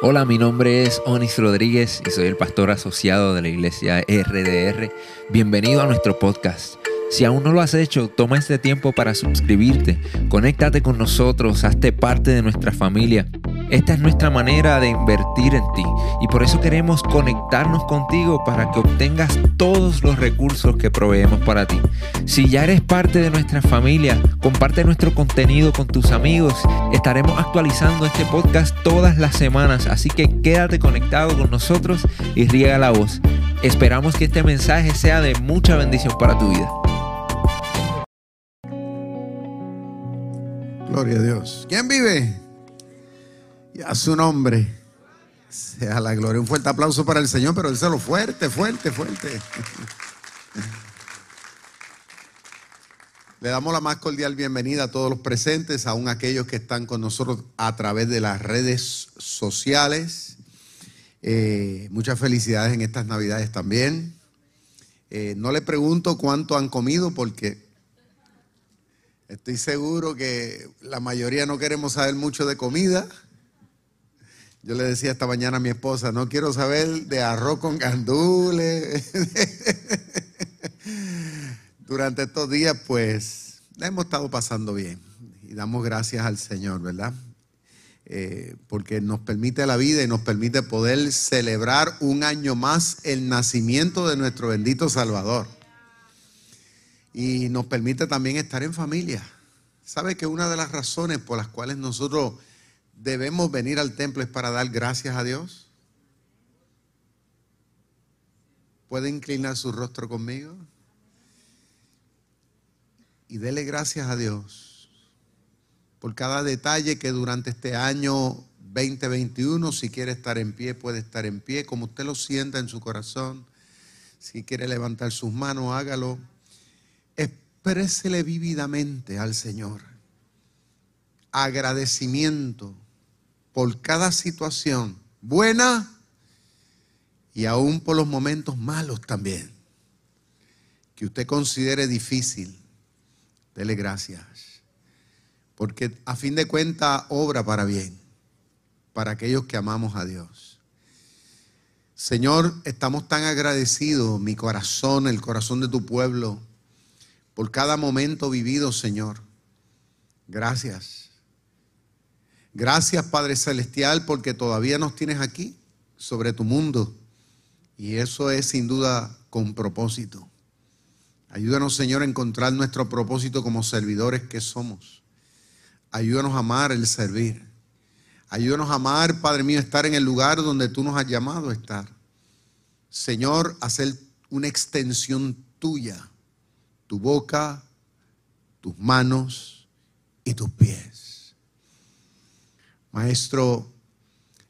Hola, mi nombre es Onis Rodríguez y soy el pastor asociado de la iglesia RDR. Bienvenido a nuestro podcast. Si aún no lo has hecho, toma este tiempo para suscribirte, conéctate con nosotros, hazte parte de nuestra familia. Esta es nuestra manera de invertir en ti y por eso queremos conectarnos contigo para que obtengas todos los recursos que proveemos para ti. Si ya eres parte de nuestra familia, comparte nuestro contenido con tus amigos. Estaremos actualizando este podcast todas las semanas, así que quédate conectado con nosotros y riega la voz. Esperamos que este mensaje sea de mucha bendición para tu vida. Gloria a Dios. ¿Quién vive? Y a su nombre sea la gloria. Un fuerte aplauso para el Señor, pero díselo fuerte, fuerte, fuerte. Le damos la más cordial bienvenida a todos los presentes, aún aquellos que están con nosotros a través de las redes sociales. Eh, muchas felicidades en estas Navidades también. Eh, no le pregunto cuánto han comido porque estoy seguro que la mayoría no queremos saber mucho de comida. Yo le decía esta mañana a mi esposa, no quiero saber de arroz con gandules. Durante estos días, pues, hemos estado pasando bien y damos gracias al Señor, ¿verdad? Eh, porque nos permite la vida y nos permite poder celebrar un año más el nacimiento de nuestro bendito Salvador. Y nos permite también estar en familia. ¿Sabe que una de las razones por las cuales nosotros debemos venir al templo es para dar gracias a Dios? ¿Puede inclinar su rostro conmigo? y dele gracias a Dios por cada detalle que durante este año 2021, si quiere estar en pie, puede estar en pie, como usted lo sienta en su corazón. Si quiere levantar sus manos, hágalo. Exprésele vívidamente al Señor agradecimiento por cada situación, buena y aún por los momentos malos también, que usted considere difícil Dele gracias. Porque a fin de cuentas obra para bien, para aquellos que amamos a Dios. Señor, estamos tan agradecidos, mi corazón, el corazón de tu pueblo, por cada momento vivido, Señor. Gracias. Gracias, Padre Celestial, porque todavía nos tienes aquí sobre tu mundo. Y eso es sin duda con propósito. Ayúdanos, Señor, a encontrar nuestro propósito como servidores que somos. Ayúdanos a amar el servir. Ayúdanos a amar, Padre mío, estar en el lugar donde tú nos has llamado a estar. Señor, hacer una extensión tuya, tu boca, tus manos y tus pies. Maestro,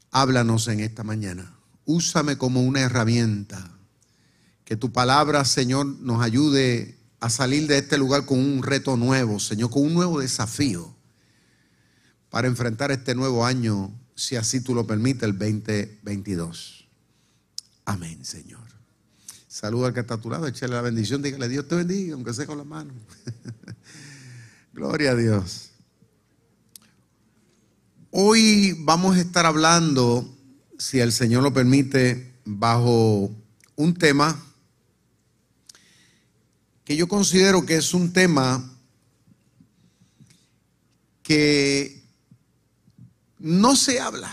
háblanos en esta mañana. Úsame como una herramienta que tu palabra, Señor, nos ayude a salir de este lugar con un reto nuevo, Señor, con un nuevo desafío para enfrentar este nuevo año, si así tú lo permites, el 2022. Amén, Señor. Saluda al que está a tu lado, échale la bendición, dígale, Dios te bendiga, aunque sea con la mano. Gloria a Dios. Hoy vamos a estar hablando, si el Señor lo permite, bajo un tema que yo considero que es un tema que no se habla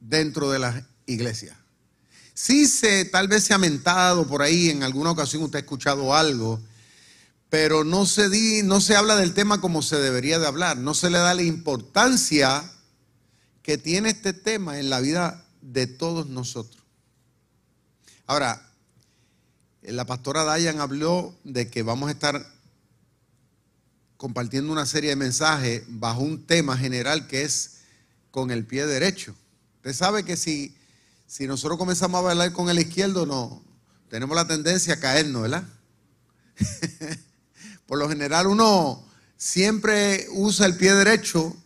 dentro de las iglesias. Sí se, tal vez se ha mentado por ahí, en alguna ocasión usted ha escuchado algo, pero no se, di, no se habla del tema como se debería de hablar, no se le da la importancia que tiene este tema en la vida de todos nosotros. Ahora, la pastora Dayan habló de que vamos a estar compartiendo una serie de mensajes bajo un tema general que es con el pie derecho. Usted sabe que si, si nosotros comenzamos a bailar con el izquierdo, no, tenemos la tendencia a caernos, ¿verdad? Por lo general uno siempre usa el pie derecho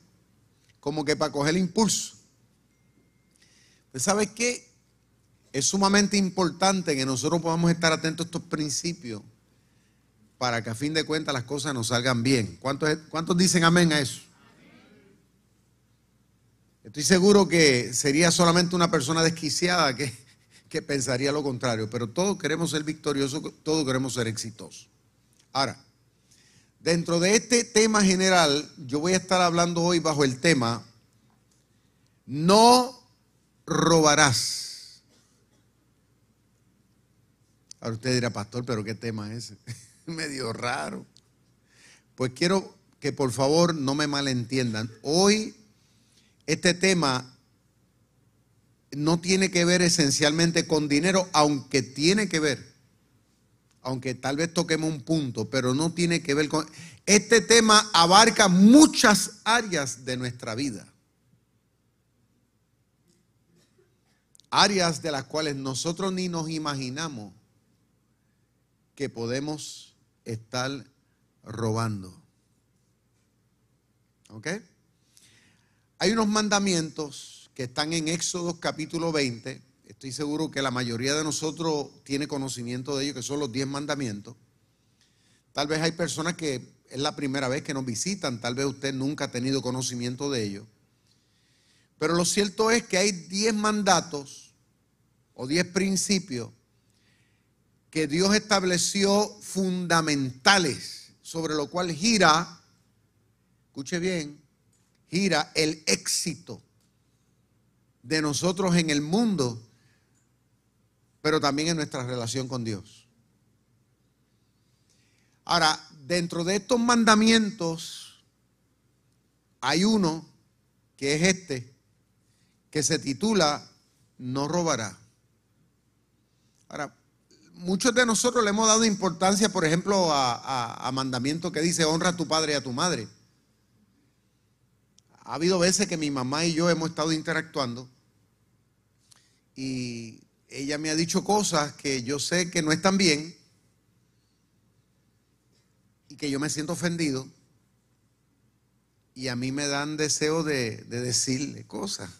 como que para coger el impulso. ¿Usted sabe qué? es sumamente importante que nosotros podamos estar atentos a estos principios para que a fin de cuentas las cosas nos salgan bien. ¿Cuántos, cuántos dicen amén a eso? Estoy seguro que sería solamente una persona desquiciada que, que pensaría lo contrario, pero todos queremos ser victoriosos, todos queremos ser exitosos. Ahora, dentro de este tema general, yo voy a estar hablando hoy bajo el tema, no robarás. Ahora usted dirá, pastor, pero ¿qué tema es ese? Medio raro. Pues quiero que por favor no me malentiendan. Hoy este tema no tiene que ver esencialmente con dinero, aunque tiene que ver, aunque tal vez toquemos un punto, pero no tiene que ver con... Este tema abarca muchas áreas de nuestra vida. Áreas de las cuales nosotros ni nos imaginamos que podemos estar robando. ¿Ok? Hay unos mandamientos que están en Éxodo capítulo 20. Estoy seguro que la mayoría de nosotros tiene conocimiento de ellos, que son los 10 mandamientos. Tal vez hay personas que es la primera vez que nos visitan, tal vez usted nunca ha tenido conocimiento de ellos. Pero lo cierto es que hay 10 mandatos o 10 principios que Dios estableció fundamentales sobre lo cual gira, escuche bien, gira el éxito de nosotros en el mundo, pero también en nuestra relación con Dios. Ahora, dentro de estos mandamientos hay uno que es este, que se titula No robará. Ahora, muchos de nosotros le hemos dado importancia, por ejemplo, a, mandamiento que dice honra a tu padre y a tu madre. Ha habido veces que mi mamá y yo hemos estado interactuando y ella me ha dicho cosas que yo sé que no están bien y que yo me siento ofendido y a mí me dan deseo de, decirle cosas.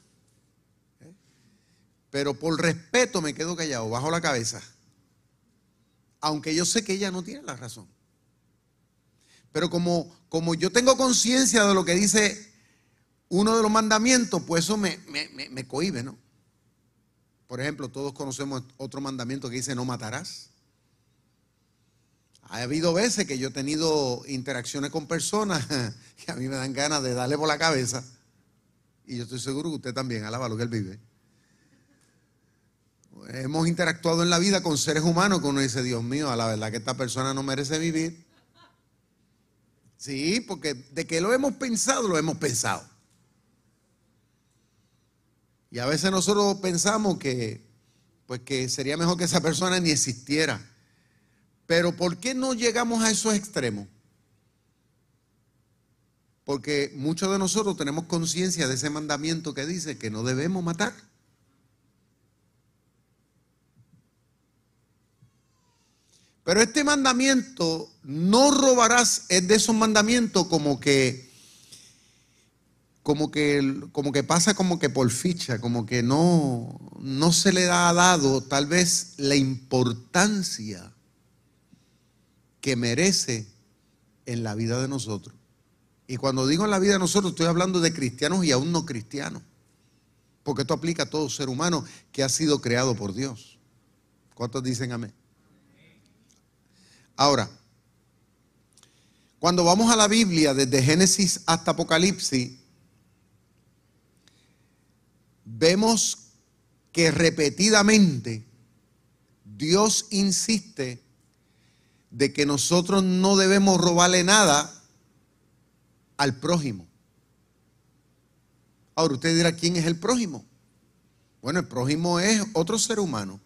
Pero por respeto me quedo callado, bajo la cabeza. Aunque yo sé que ella no tiene la razón. Pero como, como yo tengo conciencia de lo que dice uno de los mandamientos, pues eso me, me, cohibe, ¿no? Por ejemplo, todos conocemos otro mandamiento que dice no matarás. Ha habido veces que yo he tenido interacciones con personas que a mí me dan ganas de darle por la cabeza. Y yo estoy seguro que usted también, alaba lo que él vive. Hemos interactuado en la vida con seres humanos que uno dice, Dios mío, a la verdad que esta persona no merece vivir. Sí, porque de que lo hemos pensado, lo hemos pensado. Y a veces nosotros pensamos que, pues que sería mejor que esa persona ni existiera. Pero ¿por qué no llegamos a esos extremos? Porque muchos de nosotros tenemos conciencia de ese mandamiento que dice que no debemos matar. Pero este mandamiento, no robarás, es de esos mandamientos como que como que, como que pasa como que por ficha, como que no, no se le ha dado tal vez la importancia que merece en la vida de nosotros. Y cuando digo en la vida de nosotros, estoy hablando de cristianos y aún no cristianos. Porque esto aplica a todo ser humano que ha sido creado por Dios. ¿Cuántos dicen amén? Ahora, cuando vamos a la Biblia, desde Génesis hasta Apocalipsis, vemos que repetidamente Dios insiste de que nosotros no debemos robarle nada al prójimo. Ahora usted dirá, ¿quién es el prójimo? Bueno, el prójimo es otro ser humano,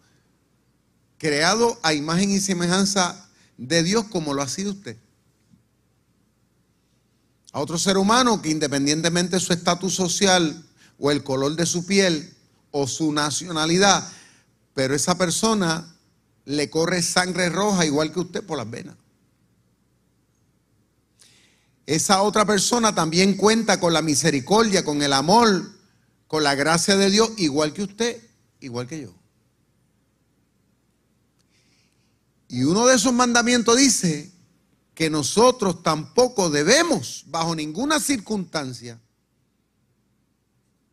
creado a imagen y semejanza de Dios como lo ha sido usted. A otro ser humano que independientemente de su estatus social o el color de su piel o su nacionalidad, pero esa persona le corre sangre roja igual que usted por las venas. Esa otra persona también cuenta con la misericordia, con el amor, con la gracia de Dios, igual que usted, igual que yo. Y uno de esos mandamientos dice que nosotros tampoco debemos, bajo ninguna circunstancia,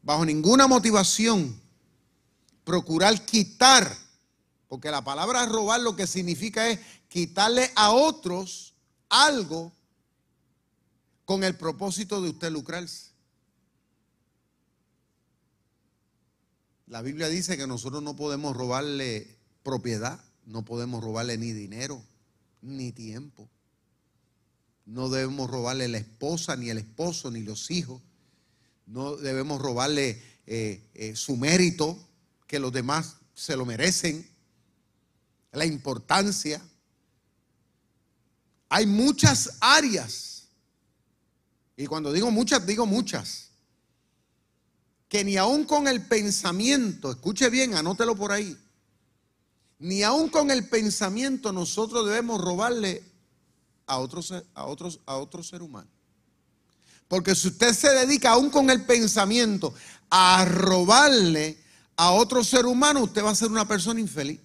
bajo ninguna motivación, procurar quitar, porque la palabra robar lo que significa es quitarle a otros algo con el propósito de usted lucrarse. La Biblia dice que nosotros no podemos robarle propiedad, no podemos robarle ni dinero, ni tiempo. No debemos robarle la esposa, ni el esposo, ni los hijos. No debemos robarle eh, eh, su mérito, que los demás se lo merecen. La importancia. Hay muchas áreas. Y cuando digo muchas, digo muchas. Que ni aún con el pensamiento, escuche bien, anótelo por ahí. Ni aún con el pensamiento nosotros debemos robarle a otros, a otros, a otro ser humano. Porque si usted se dedica aún con el pensamiento a robarle a otro ser humano, usted va a ser una persona infeliz.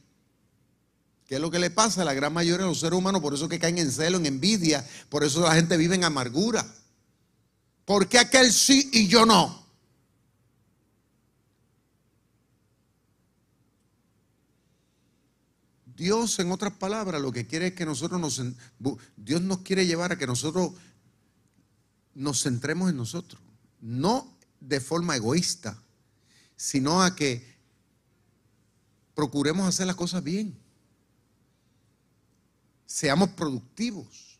¿Qué es lo que le pasa a la gran mayoría de los seres humanos? Por eso que caen en celo, en envidia, por eso la gente vive en amargura. ¿Por qué aquel sí y yo no? Dios, en otras palabras, lo que quiere es que nosotros nos... Dios nos quiere llevar a que nosotros nos centremos en nosotros. No de forma egoísta, sino a que procuremos hacer las cosas bien. Seamos productivos.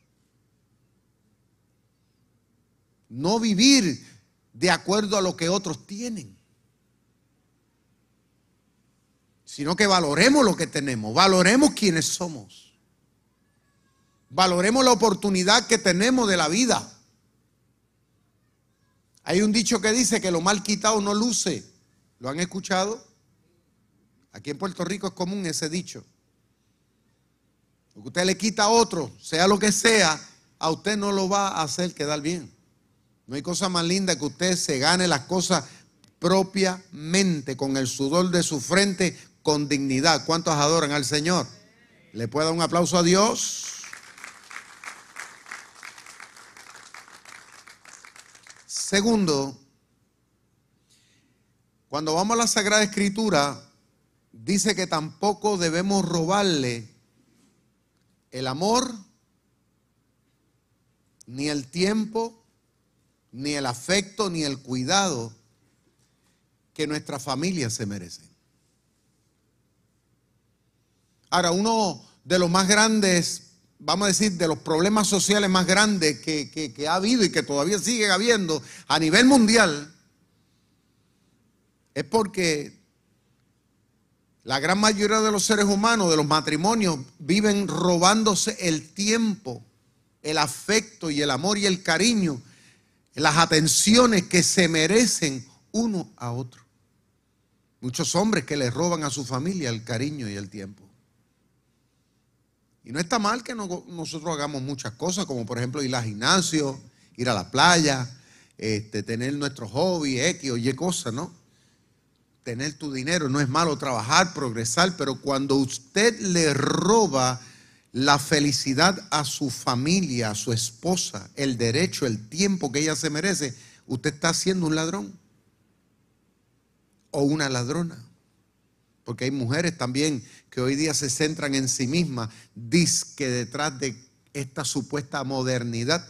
No vivir de acuerdo a lo que otros tienen. sino que valoremos lo que tenemos, valoremos quienes somos, valoremos la oportunidad que tenemos de la vida. Hay un dicho que dice que lo mal quitado no luce. ¿Lo han escuchado? Aquí en Puerto Rico es común ese dicho. Que usted le quita a otro, sea lo que sea, a usted no lo va a hacer quedar bien. No hay cosa más linda que usted se gane las cosas propiamente, con el sudor de su frente, con dignidad. ¿Cuántos adoran al Señor? ¿Le puedo dar un aplauso a Dios? Segundo, cuando vamos a la Sagrada Escritura, dice que tampoco debemos robarle el amor, ni el tiempo, ni el afecto, ni el cuidado que nuestra familia se merece. Ahora, uno de los más grandes, vamos a decir, de los problemas sociales más grandes que, ha habido y que todavía sigue habiendo a nivel mundial, es porque la gran mayoría de los seres humanos, de los matrimonios, viven robándose el tiempo, el afecto y el amor y el cariño, las atenciones que se merecen uno a otro. Muchos hombres que le roban a su familia el cariño y el tiempo. Y no está mal que nosotros hagamos muchas cosas, como por ejemplo ir al gimnasio, ir a la playa, este, tener nuestro hobby, X o Y cosas, ¿no? Tener tu dinero, no es malo trabajar, progresar, pero cuando usted le roba la felicidad a su familia, a su esposa, el derecho, el tiempo que ella se merece, usted está siendo un ladrón o una ladrona. Porque hay mujeres también que hoy día se centran en sí mismas, que detrás de esta supuesta modernidad,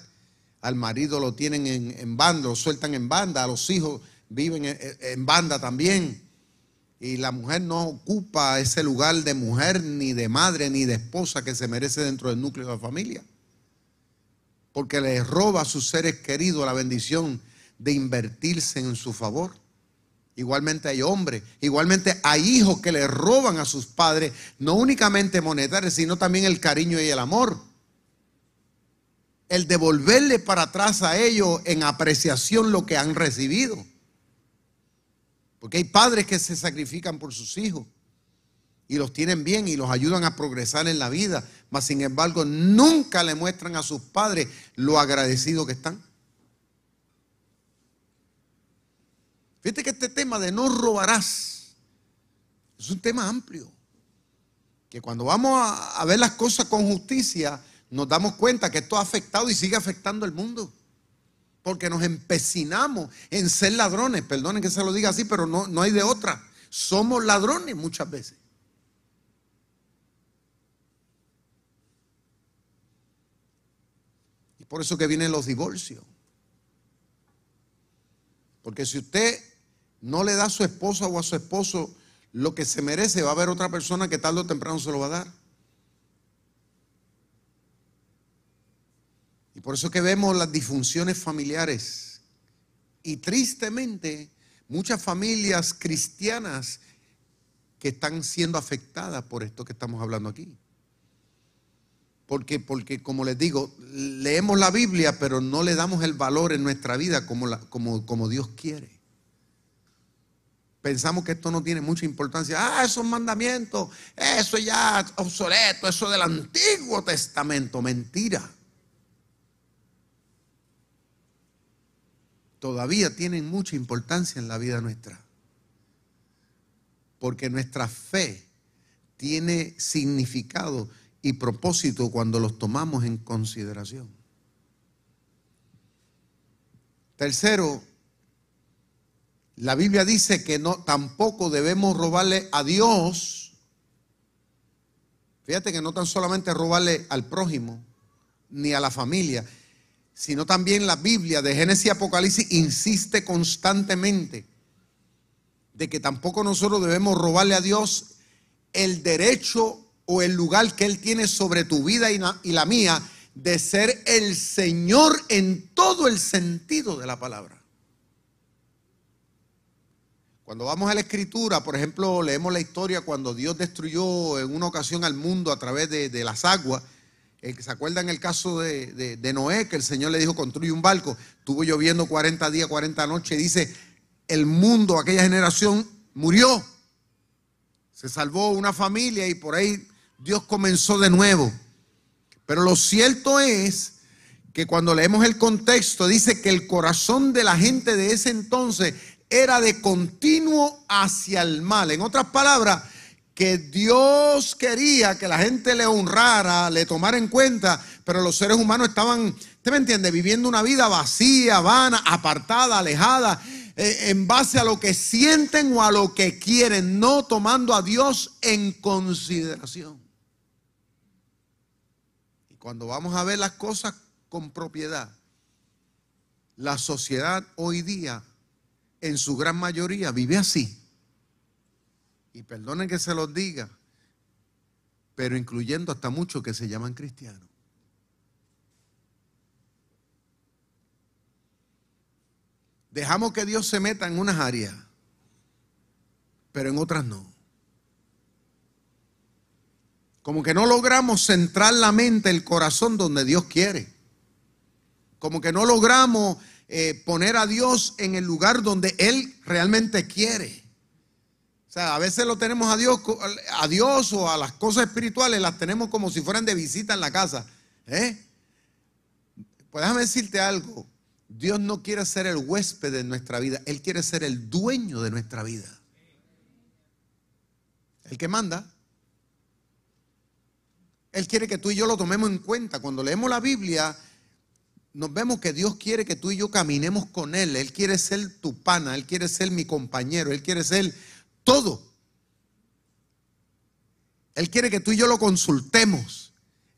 al marido lo tienen en, banda, lo sueltan en banda, a los hijos viven en, banda también. Y la mujer no ocupa ese lugar de mujer, ni de madre, ni de esposa que se merece dentro del núcleo de la familia. Porque le roba a sus seres queridos la bendición de invertirse en su favor. Igualmente hay hombres, igualmente hay hijos que le roban a sus padres, no únicamente monetarios, sino también el cariño y el amor. El devolverle para atrás a ellos en apreciación lo que han recibido. Porque hay padres que se sacrifican por sus hijos y los tienen bien y los ayudan a progresar en la vida, mas sin embargo nunca le muestran a sus padres lo agradecidos que están. Fíjate que este tema de no robarás es un tema amplio. Que cuando vamos a, ver las cosas con justicia, nos damos cuenta que esto ha afectado y sigue afectando al mundo. Porque nos empecinamos en ser ladrones. Perdonen que se lo diga así, pero no, no hay de otra. Somos ladrones muchas veces. Y por eso que vienen los divorcios. Porque si usted no le da a su esposa o a su esposo lo que se merece, va a haber otra persona que tarde o temprano se lo va a dar. Y por eso que vemos las disfunciones familiares. Y tristemente, muchas familias cristianas que están siendo afectadas por esto que estamos hablando aquí. Porque, porque como les digo, leemos la Biblia, pero no le damos el valor en nuestra vida como, como, como Dios quiere pensamos que esto no tiene mucha importancia. Ah, esos mandamientos, eso ya obsoleto, eso del Antiguo Testamento, mentira. Todavía tienen mucha importancia en la vida nuestra. Porque nuestra fe tiene significado y propósito cuando los tomamos en consideración. Tercero, la Biblia dice que no, tampoco debemos robarle a Dios. Fíjate que no tan solamente robarle al prójimo ni a la familia, sino también la Biblia de Génesis y Apocalipsis insiste constantemente de que tampoco nosotros debemos robarle a Dios el derecho o el lugar que Él tiene sobre tu vida y la, y la mía de ser el Señor en todo el sentido de la palabra. Cuando vamos a la escritura, por ejemplo, leemos la historia cuando Dios destruyó en una ocasión al mundo a través de, las aguas. ¿Se acuerdan el caso de, Noé? Que el Señor le dijo, construye un barco. Estuvo lloviendo 40 días, 40 noches. Y dice, el mundo, aquella generación, murió. Se salvó una familia y por ahí Dios comenzó de nuevo. Pero lo cierto es que cuando leemos el contexto, dice que el corazón de la gente de ese entonces era de continuo hacia el mal. En otras palabras, que Dios quería que la gente le honrara, le tomara en cuenta, pero los seres humanos estaban, ¿usted me entiende? Viviendo una vida vacía, vana, apartada, alejada, eh, en base a lo que sienten o a lo que quieren, no tomando a Dios en consideración. Y cuando vamos a ver las cosas con propiedad, la sociedad hoy día en su gran mayoría vive así. Y perdonen que se los diga, pero incluyendo hasta muchos que se llaman cristianos. Dejamos que Dios se meta en unas áreas, pero en otras no. Como que no logramos centrar la mente, el corazón donde Dios quiere. Como que no logramos eh, poner a Dios en el lugar donde Él realmente quiere. O sea, a veces lo tenemos a Dios, a Dios o a las cosas espirituales, las tenemos como si fueran de visita en la casa. ¿eh? Pues déjame decirte algo. Dios no quiere ser el huésped de nuestra vida, Él quiere ser el dueño de nuestra vida. El que manda. Él quiere que tú y yo lo tomemos en cuenta. Cuando leemos la Biblia, nos vemos que Dios quiere que tú y yo caminemos con Él. Él quiere ser tu pana, Él quiere ser mi compañero, Él quiere ser todo. Él quiere que tú y yo lo consultemos.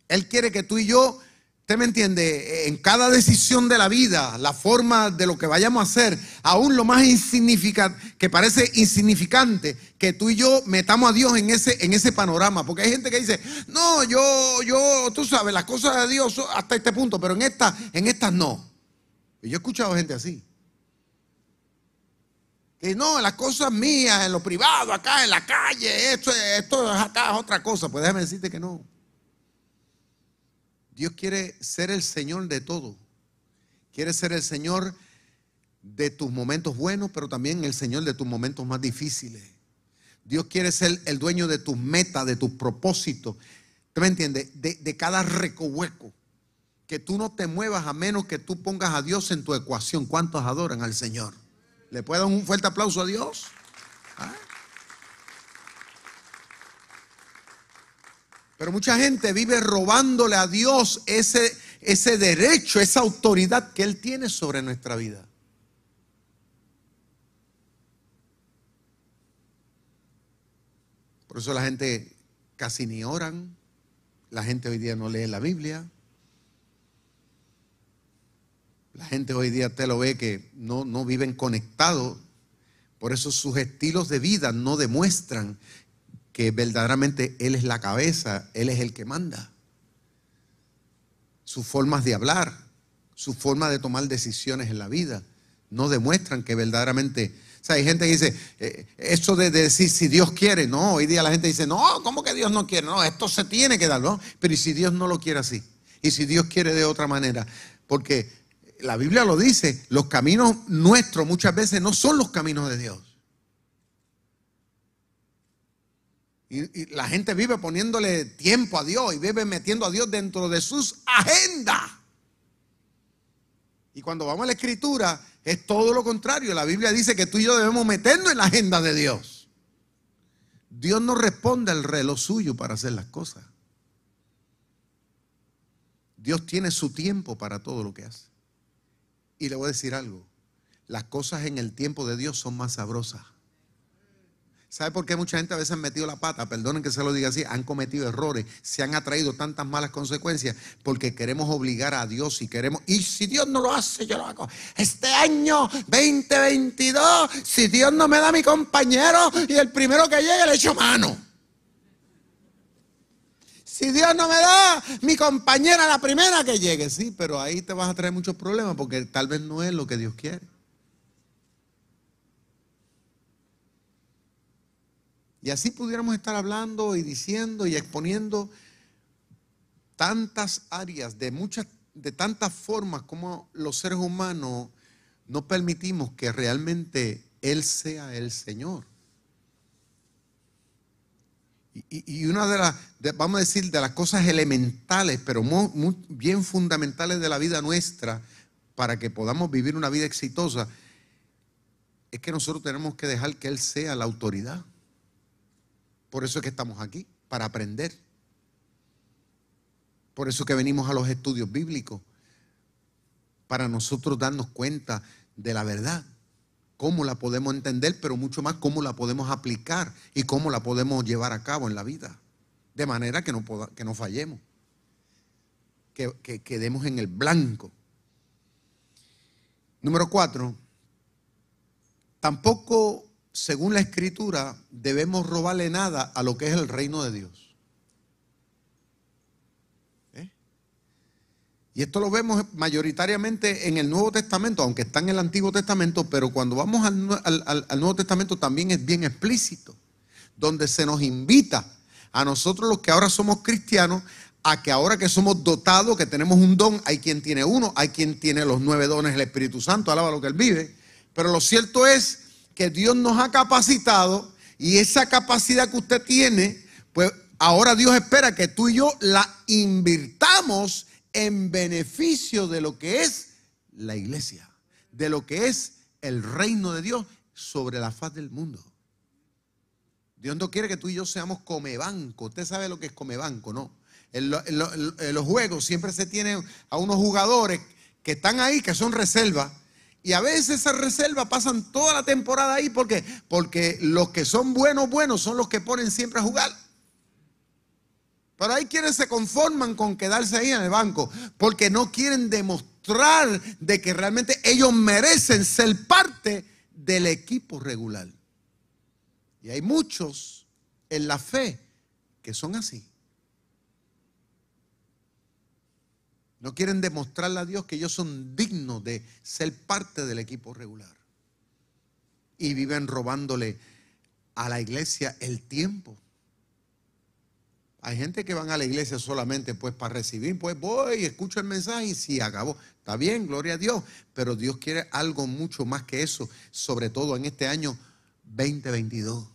Él quiere que tú y yo Usted me entiende, en cada decisión de la vida, la forma de lo que vayamos a hacer, aún lo más insignificante, que parece insignificante, que tú y yo metamos a Dios en ese, en ese panorama. Porque hay gente que dice, no, yo, yo, tú sabes, las cosas de Dios hasta este punto, pero en estas, en estas no. Y yo he escuchado gente así. Que no, las cosas mías, en lo privado, acá en la calle, esto, esto acá es otra cosa. Pues déjame decirte que no. Dios quiere ser el Señor de todo. Quiere ser el Señor de tus momentos buenos, pero también el Señor de tus momentos más difíciles. Dios quiere ser el dueño de tus metas, de tus propósitos. ¿Tú me entiendes? De, cada recohueco. Que tú no te muevas a menos que tú pongas a Dios en tu ecuación. ¿Cuántos adoran al Señor? ¿Le puedo dar un fuerte aplauso a Dios? Pero mucha gente vive robándole a Dios ese, ese derecho, esa autoridad que Él tiene sobre nuestra vida. Por eso la gente casi ni oran, la gente hoy día no lee la Biblia, la gente hoy día te lo ve que no, no viven conectados, por eso sus estilos de vida no demuestran que verdaderamente Él es la cabeza, Él es el que manda. Sus formas de hablar, su forma de tomar decisiones en la vida, no demuestran que verdaderamente... O sea, hay gente que dice, eh, eso de, decir si Dios quiere, no, hoy día la gente dice, no, ¿cómo que Dios no quiere? No, esto se tiene que dar, ¿no? Pero ¿y si Dios no lo quiere así? ¿Y si Dios quiere de otra manera? Porque la Biblia lo dice, los caminos nuestros muchas veces no son los caminos de Dios. Y, la gente vive poniéndole tiempo a Dios y vive metiendo a Dios dentro de sus agendas. Y cuando vamos a la escritura es todo lo contrario. La Biblia dice que tú y yo debemos meternos en la agenda de Dios. Dios no responde al reloj suyo para hacer las cosas. Dios tiene su tiempo para todo lo que hace. Y le voy a decir algo, las cosas en el tiempo de Dios son más sabrosas. ¿Sabe por qué mucha gente a veces ha metido la pata? Perdonen que se lo diga así, han cometido errores, se han atraído tantas malas consecuencias porque queremos obligar a Dios y queremos, y si Dios no lo hace, yo lo hago. Este año 2022, si Dios no me da mi compañero y el primero que llegue le echo mano. Si Dios no me da mi compañera la primera que llegue, sí, pero ahí te vas a traer muchos problemas porque tal vez no es lo que Dios quiere. Y así pudiéramos estar hablando y diciendo y exponiendo tantas áreas de muchas de tantas formas como los seres humanos no permitimos que realmente él sea el Señor. Y, una de las, vamos a decir, de las cosas elementales, pero muy, bien fundamentales de la vida nuestra, para que podamos vivir una vida exitosa, es que nosotros tenemos que dejar que Él sea la autoridad. Por eso es que estamos aquí, para aprender. Por eso que venimos a los estudios bíblicos, para nosotros darnos cuenta de la verdad, cómo la podemos entender, pero mucho más cómo la podemos aplicar y cómo la podemos llevar a cabo en la vida, de manera que no, que no fallemos, que, que quedemos en el blanco. Número cuatro, tampoco según la escritura, debemos robarle nada a lo que es el reino de Dios. ¿Eh? Y esto lo vemos mayoritariamente en el Nuevo Testamento, aunque está en el Antiguo Testamento, pero cuando vamos al, Nuevo Testamento también es bien explícito, donde se nos invita a nosotros los que ahora somos cristianos, a que ahora que somos dotados, que tenemos un don, hay quien tiene uno, hay quien tiene los nueve dones del Espíritu Santo, alaba lo que él vive, pero lo cierto es que Dios nos ha capacitado y esa capacidad que usted tiene, pues ahora Dios espera que tú y yo la invirtamos en beneficio de lo que es la iglesia, de lo que es el reino de Dios sobre la faz del mundo. Dios no quiere que tú y yo seamos comebanco. Usted sabe lo que es comebanco, ¿no? En, los juegos siempre se tienen a unos jugadores que están ahí, que son reservas, y a veces esas reservas pasan toda la temporada ahí porque, porque los que son buenos, buenos son los que ponen siempre a jugar. Pero hay quienes se conforman con quedarse ahí en el banco porque no quieren demostrar de que realmente ellos merecen ser parte del equipo regular. Y hay muchos en la fe que son así. No quieren demostrarle a Dios que ellos son dignos de ser parte del equipo regular. Y viven robándole a la iglesia el tiempo. Hay gente que van a la iglesia solamente pues para recibir, pues voy, escucho el mensaje y sí, acabó. Está bien, gloria a Dios, pero Dios quiere algo mucho más que eso, sobre todo en este año 2022.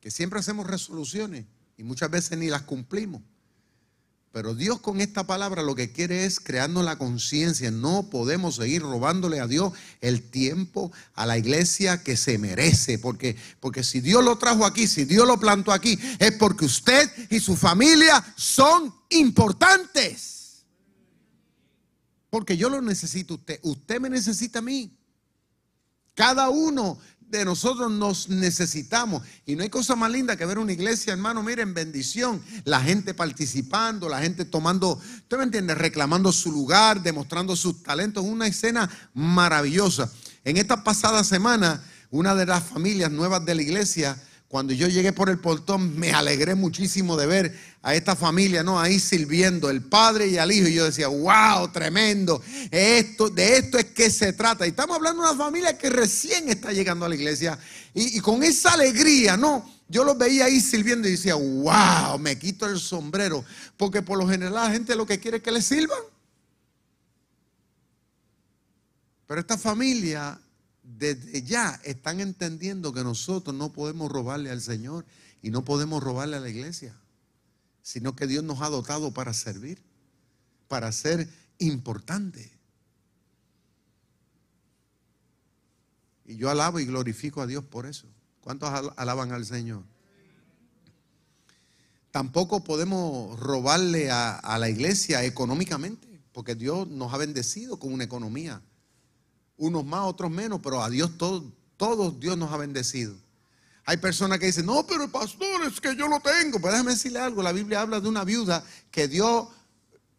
Que siempre hacemos resoluciones y muchas veces ni las cumplimos. Pero Dios con esta palabra lo que quiere es crearnos la conciencia. No podemos seguir robándole a Dios el tiempo a la iglesia que se merece. Porque, porque si Dios lo trajo aquí, si Dios lo plantó aquí, es porque usted y su familia son importantes. Porque yo lo necesito a usted. Usted me necesita a mí. Cada uno de nosotros nos necesitamos. Y no hay cosa más linda que ver una iglesia, hermano, miren, bendición. La gente participando, la gente tomando, ¿usted me entiende? Reclamando su lugar, demostrando sus talentos. Una escena maravillosa. En esta pasada semana, una de las familias nuevas de la iglesia cuando yo llegué por el portón, me alegré muchísimo de ver a esta familia, ¿no? Ahí sirviendo, el padre y al hijo. Y yo decía, wow, tremendo. Esto, de esto es que se trata. Y estamos hablando de una familia que recién está llegando a la iglesia. Y, y con esa alegría, ¿no? Yo los veía ahí sirviendo y decía, wow, me quito el sombrero. Porque por lo general la gente lo que quiere es que le sirvan. Pero esta familia desde ya están entendiendo que nosotros no podemos robarle al Señor y no podemos robarle a la iglesia, sino que Dios nos ha dotado para servir, para ser importante. Y yo alabo y glorifico a Dios por eso. ¿Cuántos alaban al Señor? Tampoco podemos robarle a, a la iglesia económicamente, porque Dios nos ha bendecido con una economía unos más, otros menos, pero a Dios todos, todos Dios nos ha bendecido. Hay personas que dicen, no, pero pastor, es que yo lo tengo. Pues déjame decirle algo, la Biblia habla de una viuda que dio,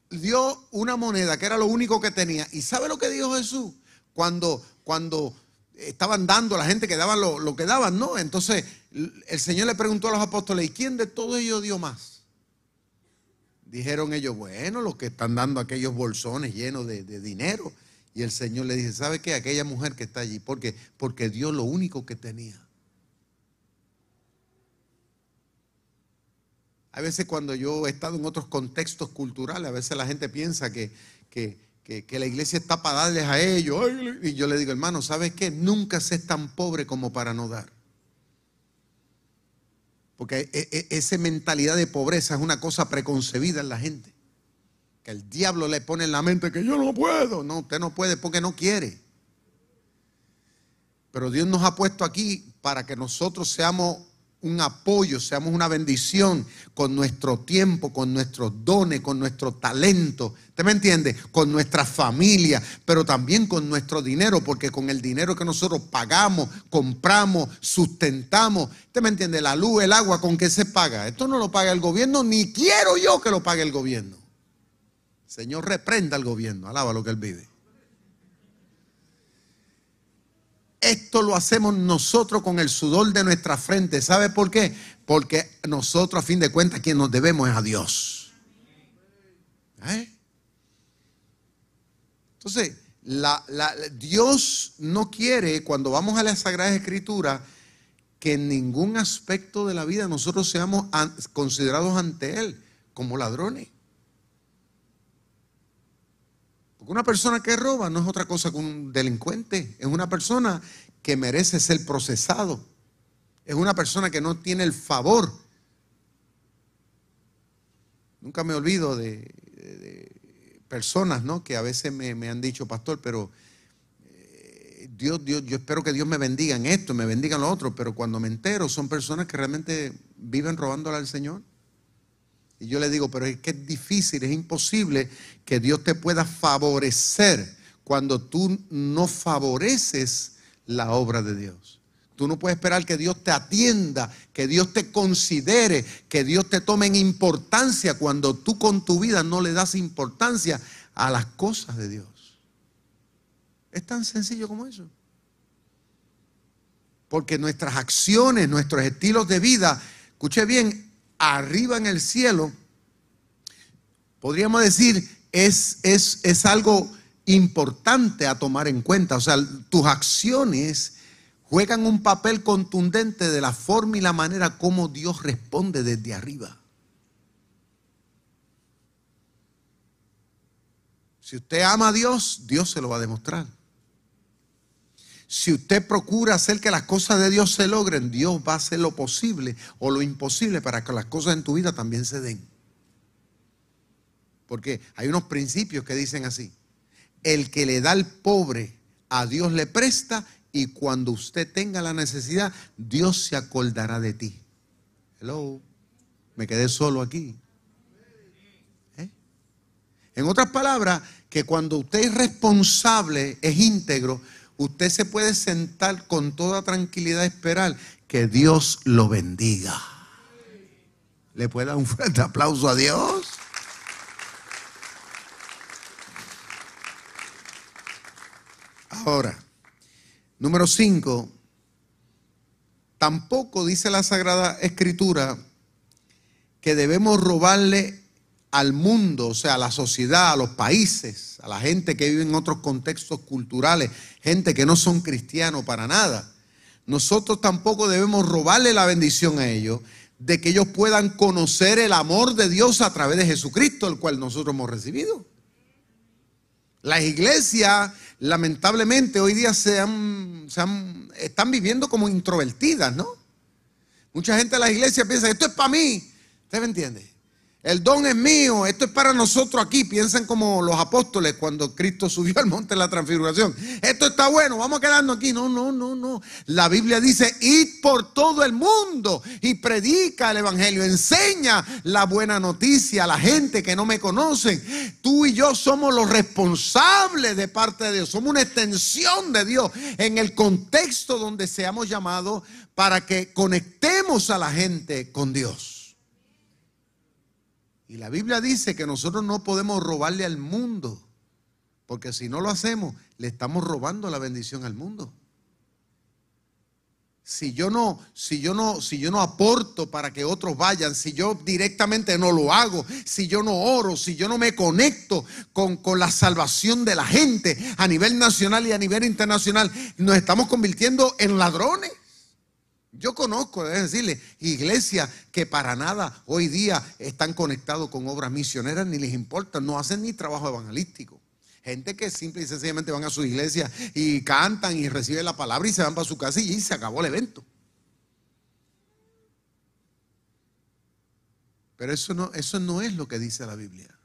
dio una moneda, que era lo único que tenía. ¿Y sabe lo que dijo Jesús? Cuando, cuando estaban dando, la gente que daban lo, lo que daban, ¿no? Entonces el Señor le preguntó a los apóstoles, ¿y quién de todos ellos dio más? Dijeron ellos, bueno, los que están dando aquellos bolsones llenos de, de dinero. Y el Señor le dice, ¿sabe qué? Aquella mujer que está allí, porque porque dio lo único que tenía. A veces cuando yo he estado en otros contextos culturales, a veces la gente piensa que, que, la iglesia está para darles a ellos. Y yo le digo, hermano, ¿sabes qué? Nunca se es tan pobre como para no dar. Porque e, e, esa mentalidad de pobreza es una cosa preconcebida en la gente que el diablo le pone en la mente que yo no puedo. No, usted no puede porque no quiere. Pero Dios nos ha puesto aquí para que nosotros seamos un apoyo, seamos una bendición con nuestro tiempo, con nuestros dones, con nuestro talento. ¿Usted me entiende? Con nuestra familia, pero también con nuestro dinero, porque con el dinero que nosotros pagamos, compramos, sustentamos. ¿Usted me entiende? La luz, el agua, ¿con qué se paga? Esto no lo paga el gobierno, ni quiero yo que lo pague el gobierno. Señor, reprenda al gobierno. Alaba lo que él vive. Esto lo hacemos nosotros con el sudor de nuestra frente. ¿Sabe por qué? Porque nosotros, a fin de cuentas, quien nos debemos es a Dios. ¿Eh? Entonces, Dios no quiere, cuando vamos a la Sagrada Escritura, que en ningún aspecto de la vida nosotros seamos considerados ante Él como ladrones. Porque una persona que roba no es otra cosa que un delincuente, es una persona que merece ser procesado, es una persona que no tiene el favor. Nunca me olvido de, personas ¿no? que a veces me, han dicho, pastor, pero eh, Dios, Dios, yo espero que Dios me bendiga en esto, me bendiga en lo otro, pero cuando me entero son personas que realmente viven robándole al Señor. Y yo le digo, pero es que es difícil, es imposible que Dios te pueda favorecer cuando tú no favoreces la obra de Dios. Tú no puedes esperar que Dios te atienda, que Dios te considere, que Dios te tome en importancia cuando tú con tu vida no le das importancia a las cosas de Dios. Es tan sencillo como eso. Porque nuestras acciones, nuestros estilos de vida, escuche bien, arriba en el cielo, podríamos decir, es, es, es algo importante a tomar en cuenta. O sea, tus acciones juegan un papel contundente de la forma y la manera como Dios responde desde arriba. Si usted ama a Dios, Dios se lo va a demostrar. Si usted procura hacer que las cosas de Dios se logren, Dios va a hacer lo posible o lo imposible para que las cosas en tu vida también se den. Porque hay unos principios que dicen así. El que le da al pobre, a Dios le presta y cuando usted tenga la necesidad, Dios se acordará de ti. Hello, me quedé solo aquí. ¿Eh? En otras palabras, que cuando usted es responsable, es íntegro, usted se puede sentar con toda tranquilidad esperar que Dios lo bendiga. ¿Le puede dar un fuerte aplauso a Dios? Ahora, número 5, tampoco dice la Sagrada Escritura que debemos robarle al mundo, o sea, a la sociedad, a los países, a la gente que vive en otros contextos culturales, gente que no son cristianos para nada. Nosotros tampoco debemos robarle la bendición a ellos de que ellos puedan conocer el amor de Dios a través de Jesucristo, el cual nosotros hemos recibido. Las iglesias, lamentablemente, hoy día se están viviendo como introvertidas, ¿no? Mucha gente de la iglesia piensa, esto es para mí. ¿Usted me entiende? El don es mío, esto es para nosotros aquí. Piensen como los apóstoles cuando Cristo subió al monte de la transfiguración. Esto está bueno, vamos a quedarnos aquí. No, no, no, no. La Biblia dice, id por todo el mundo y predica el Evangelio. Enseña la buena noticia a la gente que no me conocen. Tú y yo somos los responsables de parte de Dios. Somos una extensión de Dios en el contexto donde seamos llamados para que conectemos a la gente con Dios. Y la Biblia dice que nosotros no podemos robarle al mundo, porque si no lo hacemos, le estamos robando la bendición al mundo. Si yo no, si yo no, si yo no aporto para que otros vayan, si yo directamente no lo hago, si yo no oro, si yo no me conecto con, con la salvación de la gente a nivel nacional y a nivel internacional, nos estamos convirtiendo en ladrones. Yo conozco, deben decirle, iglesias que para nada hoy día están conectados con obras misioneras, ni les importa, no hacen ni trabajo evangelístico. Gente que simple y sencillamente van a su iglesia y cantan y reciben la palabra y se van para su casa y se acabó el evento. Pero eso no, eso no es lo que dice la Biblia.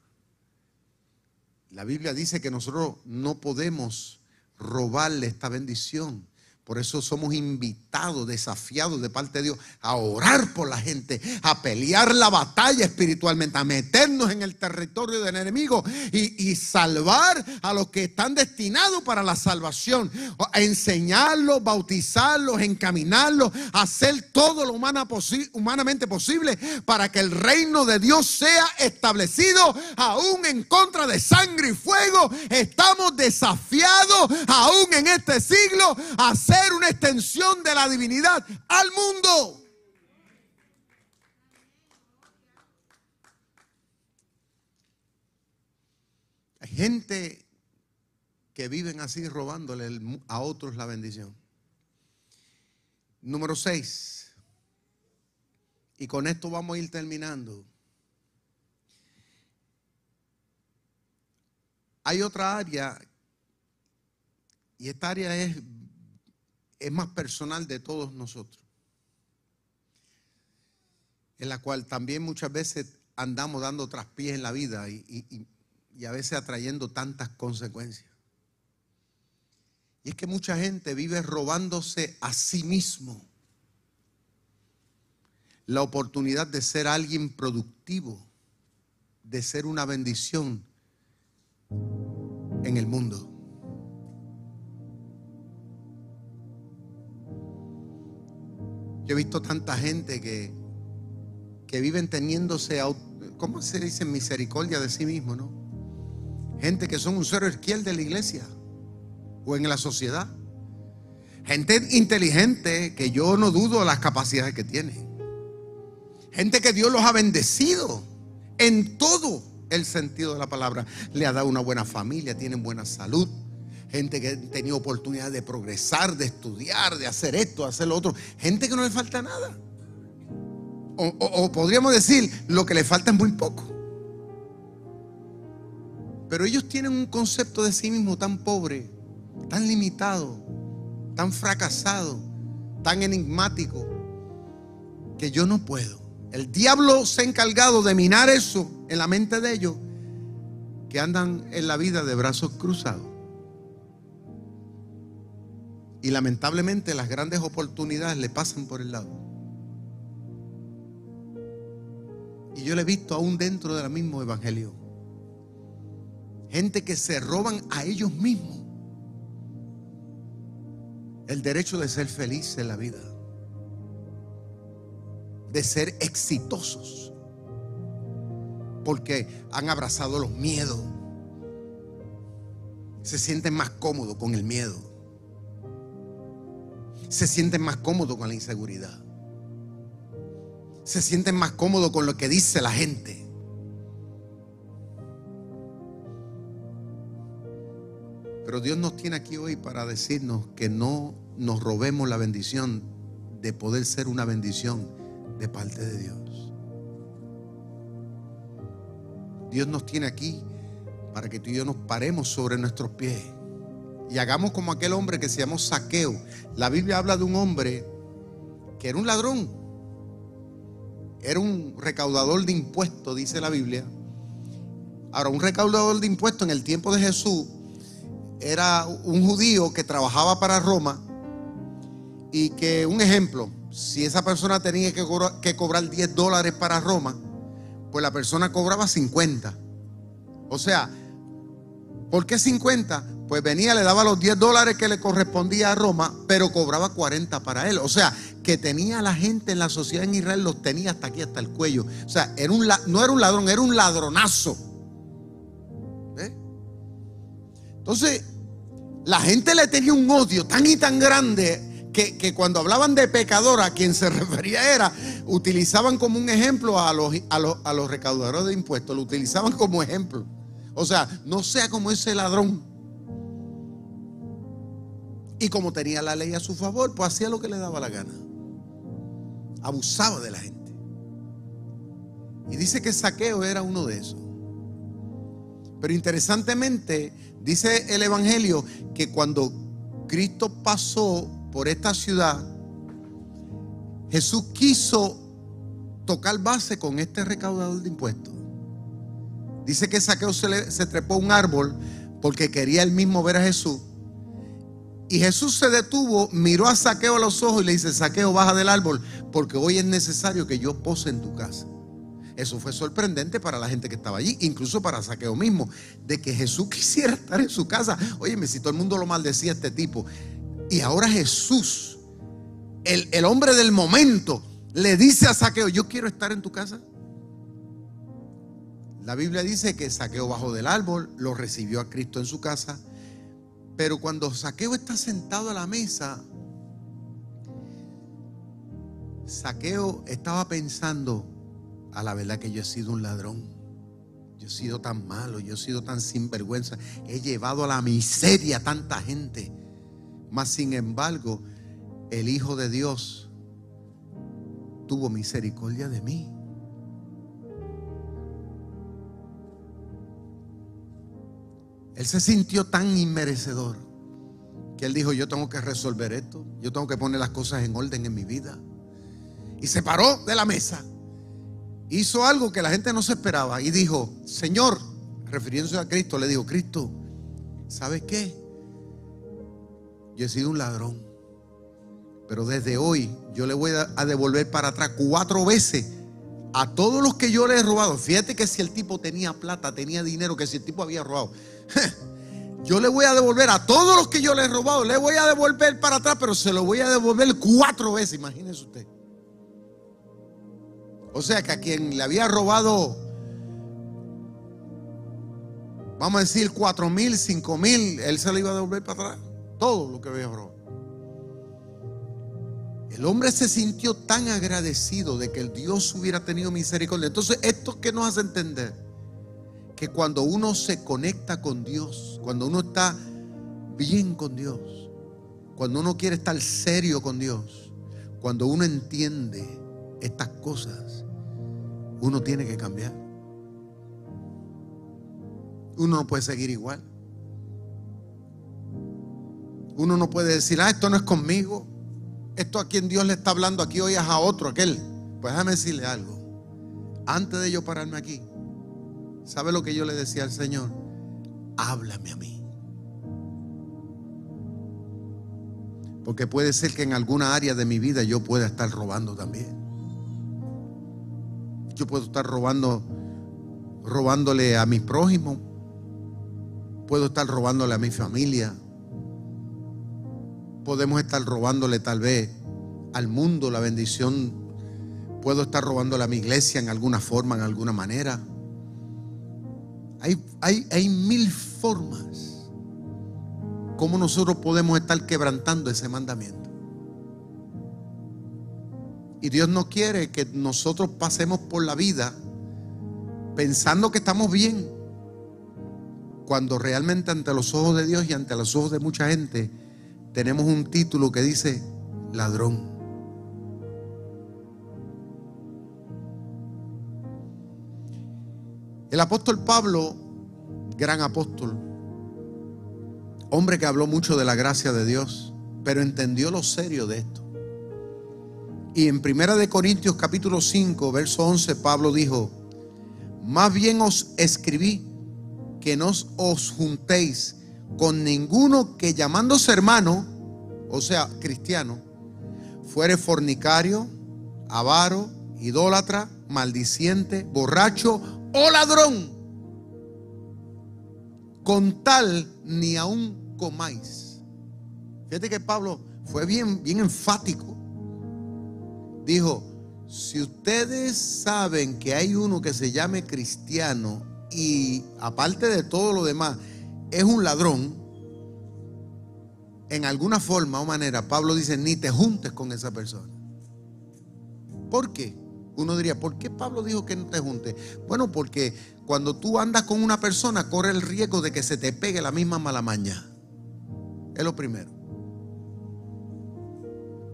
La Biblia dice que nosotros no podemos robarle esta bendición por eso somos invitados, desafiados de parte de Dios a orar por la gente, a pelear la batalla espiritualmente, a meternos en el territorio del enemigo y, salvar a los que están destinados para la salvación, a enseñarlos, bautizarlos, encaminarlos, hacer todo lo humanamente posible para que el reino de Dios sea establecido aún en contra de sangre y fuego. Estamos desafiados aún en este siglo a ser una extensión de la divinidad al mundo. Hay gente que viven así robándole a otros la bendición. Número 6. Y con esto vamos a ir terminando. Hay otra área, y esta área es es más personal de todos nosotros, en la cual también muchas veces andamos dando traspiés en la vida y, y a veces atrayendo tantas consecuencias. Y es que mucha gente vive robándose a sí mismo la oportunidad de ser alguien productivo, de ser una bendición en el mundo. Yo he visto tanta gente que, que viven teniéndose, ¿cómo se dice? Misericordia de sí mismo, ¿no? Gente que son un cero izquierdo de la iglesia o en la sociedad. Gente inteligente que yo no dudo las capacidades que tiene. Gente que Dios los ha bendecido en todo el sentido de la palabra. Le ha dado una buena familia, tienen buena salud gente que ha tenido oportunidad de progresar, de estudiar, de hacer esto, de hacer lo otro. Gente que no le falta nada. O, podríamos decir, lo que le falta es muy poco. Pero ellos tienen un concepto de sí mismo tan pobre, tan limitado, tan fracasado, tan enigmático, que yo no puedo. El diablo se ha encargado de minar eso en la mente de ellos, que andan en la vida de brazos cruzados. Y lamentablemente las grandes oportunidades le pasan por el lado. Y yo le he visto aún dentro del mismo evangelio. Gente que se roban a ellos mismos el derecho de ser feliz en la vida, de ser exitosos, porque han abrazado los miedos, se sienten más cómodos con el miedo, se sienten más cómodos con la inseguridad, se sienten más cómodos con lo que dice la gente. Pero Dios nos tiene aquí hoy para decirnos que no nos robemos la bendición de poder ser una bendición de parte de Dios. Dios nos tiene aquí para que tú y yo nos paremos sobre nuestros pies y hagamos como aquel hombre que se llamó Saqueo. La Biblia habla de un hombre que era un ladrón, era un recaudador de impuestos, dice la Biblia. Ahora, un recaudador de impuestos en el tiempo de Jesús era un judío que trabajaba para Roma y que, un ejemplo, si esa persona tenía que cobrar, que cobrar 10 dólares para Roma, pues la persona cobraba 50. O sea, ¿por qué 50? Pues venía, le daba los 10 dólares que le correspondía a Roma, pero cobraba 40 para él. O sea, que tenía la gente en la sociedad en Israel, los tenía hasta aquí, hasta el cuello. O sea, era un, no era un ladrón, era un ladronazo. Entonces, la gente le tenía un odio tan y tan grande que, cuando hablaban de pecador, a quien se refería era, utilizaban como un ejemplo a los, a los, a los recaudadores de impuestos, lo utilizaban como ejemplo. O sea, no sea como ese ladrón. Y como tenía la ley a su favor, pues hacía lo que le daba la gana. Abusaba de la gente. Y dice que saqueo era uno de esos. Pero interesantemente, dice el Evangelio que cuando Cristo pasó por esta ciudad, Jesús quiso tocar base con este recaudador de impuestos. Dice que Saqueo se, se trepó a un árbol porque quería él mismo ver a Jesús. Y Jesús se detuvo, miró a Saqueo a los ojos y le dice, Saqueo, baja del árbol, porque hoy es necesario que yo pose en tu casa. Eso fue sorprendente para la gente que estaba allí, incluso para Saqueo mismo, de que Jesús quisiera estar en su casa. Óyeme, si todo el mundo lo maldecía a este tipo. Y ahora Jesús, el, el hombre del momento, le dice a Saqueo, yo quiero estar en tu casa. La Biblia dice que Saqueo bajó del árbol, lo recibió a Cristo en su casa. Pero cuando Saqueo está sentado a la mesa, Saqueo estaba pensando, a la verdad que yo he sido un ladrón. Yo he sido tan malo, yo he sido tan sinvergüenza. He llevado a la miseria a tanta gente. Mas sin embargo, el Hijo de Dios tuvo misericordia de mí. Él se sintió tan inmerecedor que él dijo, yo tengo que resolver esto, yo tengo que poner las cosas en orden en mi vida. Y se paró de la mesa hizo algo que la gente no se esperaba y dijo, Señor, refiriéndose a Cristo, le dijo, Cristo, ¿sabes qué? Yo he sido un ladrón, pero desde hoy yo le voy a devolver para atrás cuatro veces a todos los que yo le he robado. Fíjate que si el tipo tenía plata, tenía dinero, que si el tipo había robado. Yo le voy a devolver a todos los que yo le he robado, le voy a devolver para atrás, pero se lo voy a devolver cuatro veces, imagínese usted. O sea que a quien le había robado, vamos a decir, cuatro mil, cinco mil, él se lo iba a devolver para atrás. Todo lo que había robado. El hombre se sintió tan agradecido de que el Dios hubiera tenido misericordia. Entonces, esto que nos hace entender que cuando uno se conecta con Dios, cuando uno está bien con Dios, cuando uno quiere estar serio con Dios, cuando uno entiende estas cosas, uno tiene que cambiar. Uno no puede seguir igual. Uno no puede decir, ah, esto no es conmigo. Esto a quien Dios le está hablando aquí hoy es a otro, aquel. Pues déjame decirle algo. Antes de yo pararme aquí, ¿sabe lo que yo le decía al Señor? Háblame a mí. Porque puede ser que en alguna área de mi vida yo pueda estar robando también. Yo puedo estar robando, robándole a mi prójimo. Puedo estar robándole a mi familia. Podemos estar robándole tal vez al mundo la bendición. Puedo estar robándole a mi iglesia en alguna forma, en alguna manera. Hay, hay, hay mil formas como nosotros podemos estar quebrantando ese mandamiento. Y Dios no quiere que nosotros pasemos por la vida pensando que estamos bien, cuando realmente ante los ojos de Dios y ante los ojos de mucha gente tenemos un título que dice ladrón. El apóstol Pablo, gran apóstol, hombre que habló mucho de la gracia de Dios, pero entendió lo serio de esto. Y en Primera de Corintios capítulo 5, verso 11, Pablo dijo, más bien os escribí que no os juntéis con ninguno que llamándose hermano, o sea, cristiano, fuere fornicario, avaro, idólatra, maldiciente, borracho o ladrón, con tal ni aún comáis. Fíjate que Pablo fue bien, bien enfático. Dijo, si ustedes saben que hay uno que se llame cristiano y aparte de todo lo demás es un ladrón, en alguna forma o manera, Pablo dice, ni te juntes con esa persona. ¿Por qué? Uno diría, ¿por qué Pablo dijo que no te juntes? Bueno, porque cuando tú andas con una persona, corre el riesgo de que se te pegue la misma mala maña. Es lo primero.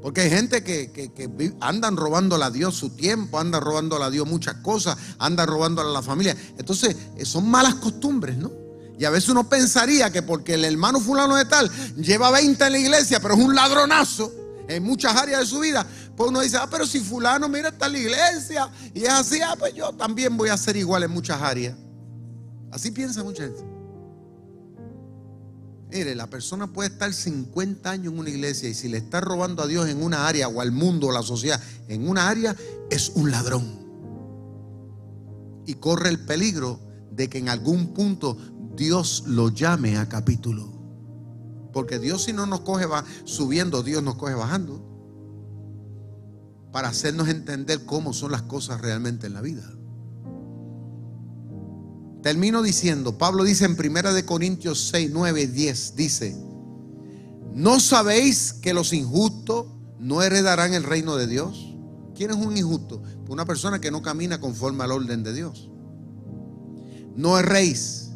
Porque hay gente que, andan robándole a Dios su tiempo, andan robándole a Dios muchas cosas, andan robándole a la familia. Entonces, eh, son malas costumbres, ¿no? Y a veces uno pensaría que porque el hermano fulano de tal lleva 20 en la iglesia, pero es un ladronazo en muchas áreas de su vida, pues uno dice, ah, pero si fulano mira está la iglesia y es así, ah, pues yo también voy a ser igual en muchas áreas. Así piensa mucha gente. Mire, la persona puede estar 50 años en una iglesia y si le está robando a Dios en una área o al mundo o a la sociedad en una área, es un ladrón. Y corre el peligro de que en algún punto Dios lo llame a capítulo. Porque Dios si no nos coge va subiendo, Dios nos coge bajando. Para hacernos entender cómo son las cosas realmente en la vida. Termino diciendo, Pablo dice en Primera de Corintios 6, 9, 10, dice, ¿no sabéis que los injustos no heredarán el reino de Dios? ¿Quién es un injusto? Una persona que no camina conforme al orden de Dios. No erréis,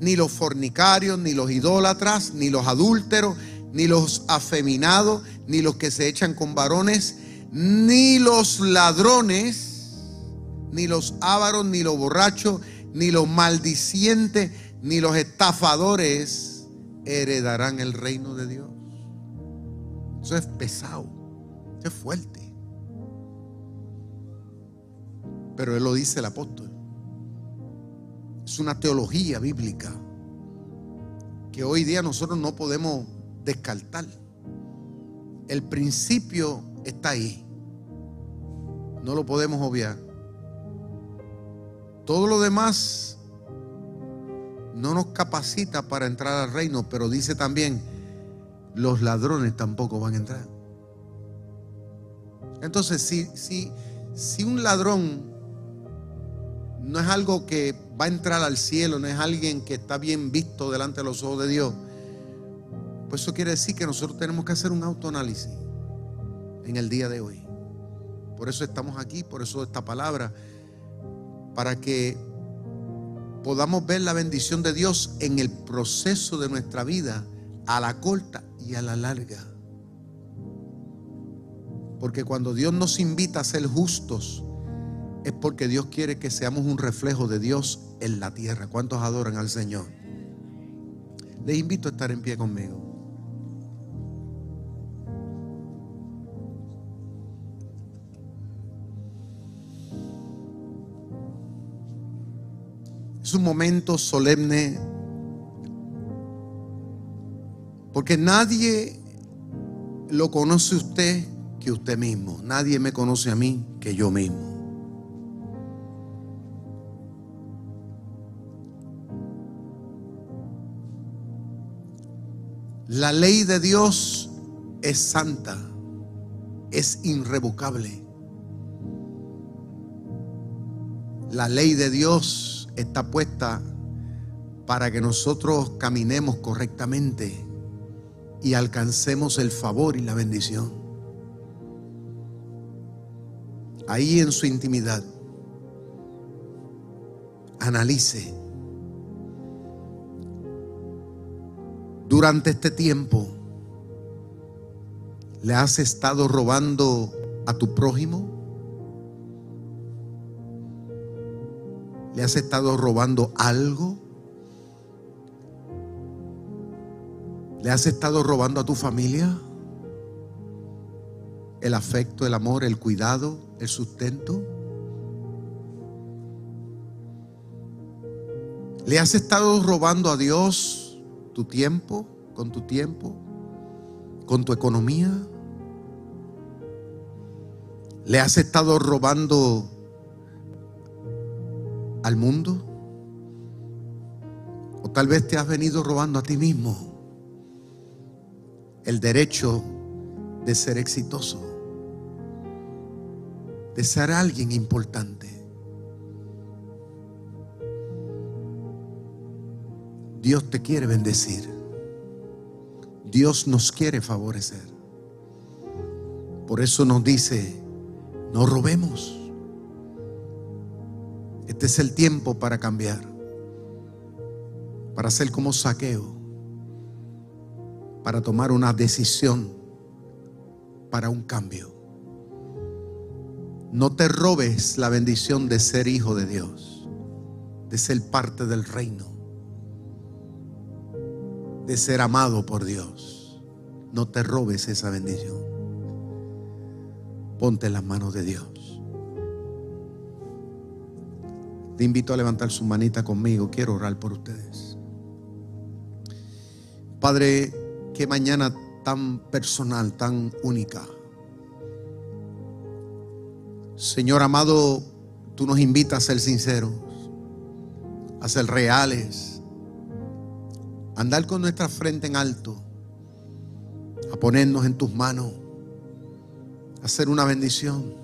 ni los fornicarios, ni los idólatras, ni los adúlteros, ni los afeminados, ni los que se echan con varones, ni los ladrones, ni los ávaros, ni los borrachos, ni los maldicientes, ni los estafadores heredarán el reino de Dios. Eso es pesado, eso es fuerte. Pero él lo dice el apóstol. Es una teología bíblica que hoy día nosotros no podemos descartar. El principio está ahí. No lo podemos obviar. Todo lo demás no nos capacita para entrar al reino, pero dice también, los ladrones tampoco van a entrar. Entonces, si, si, si un ladrón no es algo que va a entrar al cielo, no es alguien que está bien visto delante de los ojos de Dios, pues eso quiere decir que nosotros tenemos que hacer un autoanálisis en el día de hoy. Por eso estamos aquí, por eso esta palabra para que podamos ver la bendición de Dios en el proceso de nuestra vida, a la corta y a la larga. Porque cuando Dios nos invita a ser justos, es porque Dios quiere que seamos un reflejo de Dios en la tierra. ¿Cuántos adoran al Señor? Les invito a estar en pie conmigo. Es un momento solemne porque nadie lo conoce usted que usted mismo. Nadie me conoce a mí que yo mismo. La ley de Dios es santa, es irrevocable. La ley de Dios está puesta para que nosotros caminemos correctamente y alcancemos el favor y la bendición. Ahí en su intimidad, analice. Durante este tiempo, ¿le has estado robando a tu prójimo? ¿Le has estado robando algo? ¿Le has estado robando a tu familia? El afecto, el amor, el cuidado, el sustento. ¿Le has estado robando a Dios tu tiempo, con tu tiempo, con tu economía? ¿Le has estado robando al mundo? O tal vez te has venido robando a ti mismo el derecho de ser exitoso, de ser alguien importante. Dios te quiere bendecir. Dios nos quiere favorecer. Por eso nos dice, no robemos. Este es el tiempo para cambiar, para ser como saqueo, para tomar una decisión, para un cambio. No te robes la bendición de ser hijo de Dios, de ser parte del reino, de ser amado por Dios. No te robes esa bendición. Ponte en las manos de Dios. Te invito a levantar su manita conmigo. Quiero orar por ustedes. Padre, qué mañana tan personal, tan única. Señor amado, tú nos invitas a ser sinceros, a ser reales, a andar con nuestra frente en alto, a ponernos en tus manos, a hacer una bendición,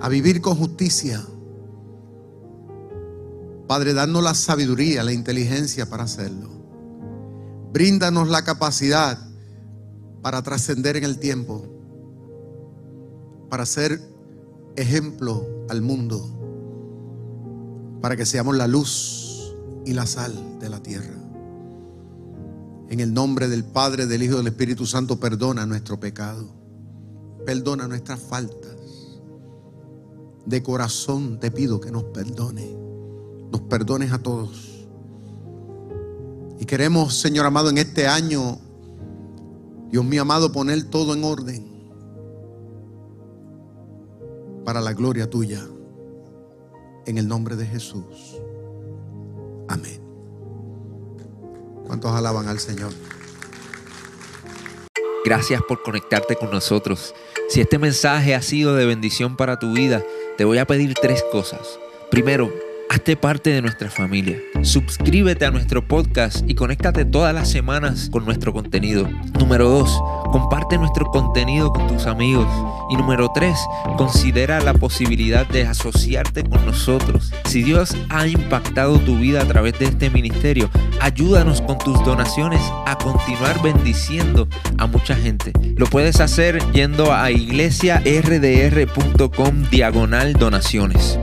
a vivir con justicia Padre, danos la sabiduría, la inteligencia para hacerlo. Bríndanos la capacidad para trascender en el tiempo, para ser ejemplo al mundo, para que seamos la luz y la sal de la tierra. En el nombre del Padre, del Hijo y del Espíritu Santo, perdona nuestro pecado, perdona nuestras faltas. De corazón te pido que nos perdone nos perdones a todos. Y queremos, Señor amado, en este año, Dios mío amado, poner todo en orden para la gloria tuya. En el nombre de Jesús. Amén. ¿Cuántos alaban al Señor? Gracias por conectarte con nosotros. Si este mensaje ha sido de bendición para tu vida, te voy a pedir tres cosas. Primero, Hazte parte de nuestra familia. Suscríbete a nuestro podcast y conéctate todas las semanas con nuestro contenido. Número 2. Comparte nuestro contenido con tus amigos. Y número 3. Considera la posibilidad de asociarte con nosotros. Si Dios ha impactado tu vida a través de este ministerio, ayúdanos con tus donaciones a continuar bendiciendo a mucha gente. Lo puedes hacer yendo a iglesiardr.com diagonal donaciones.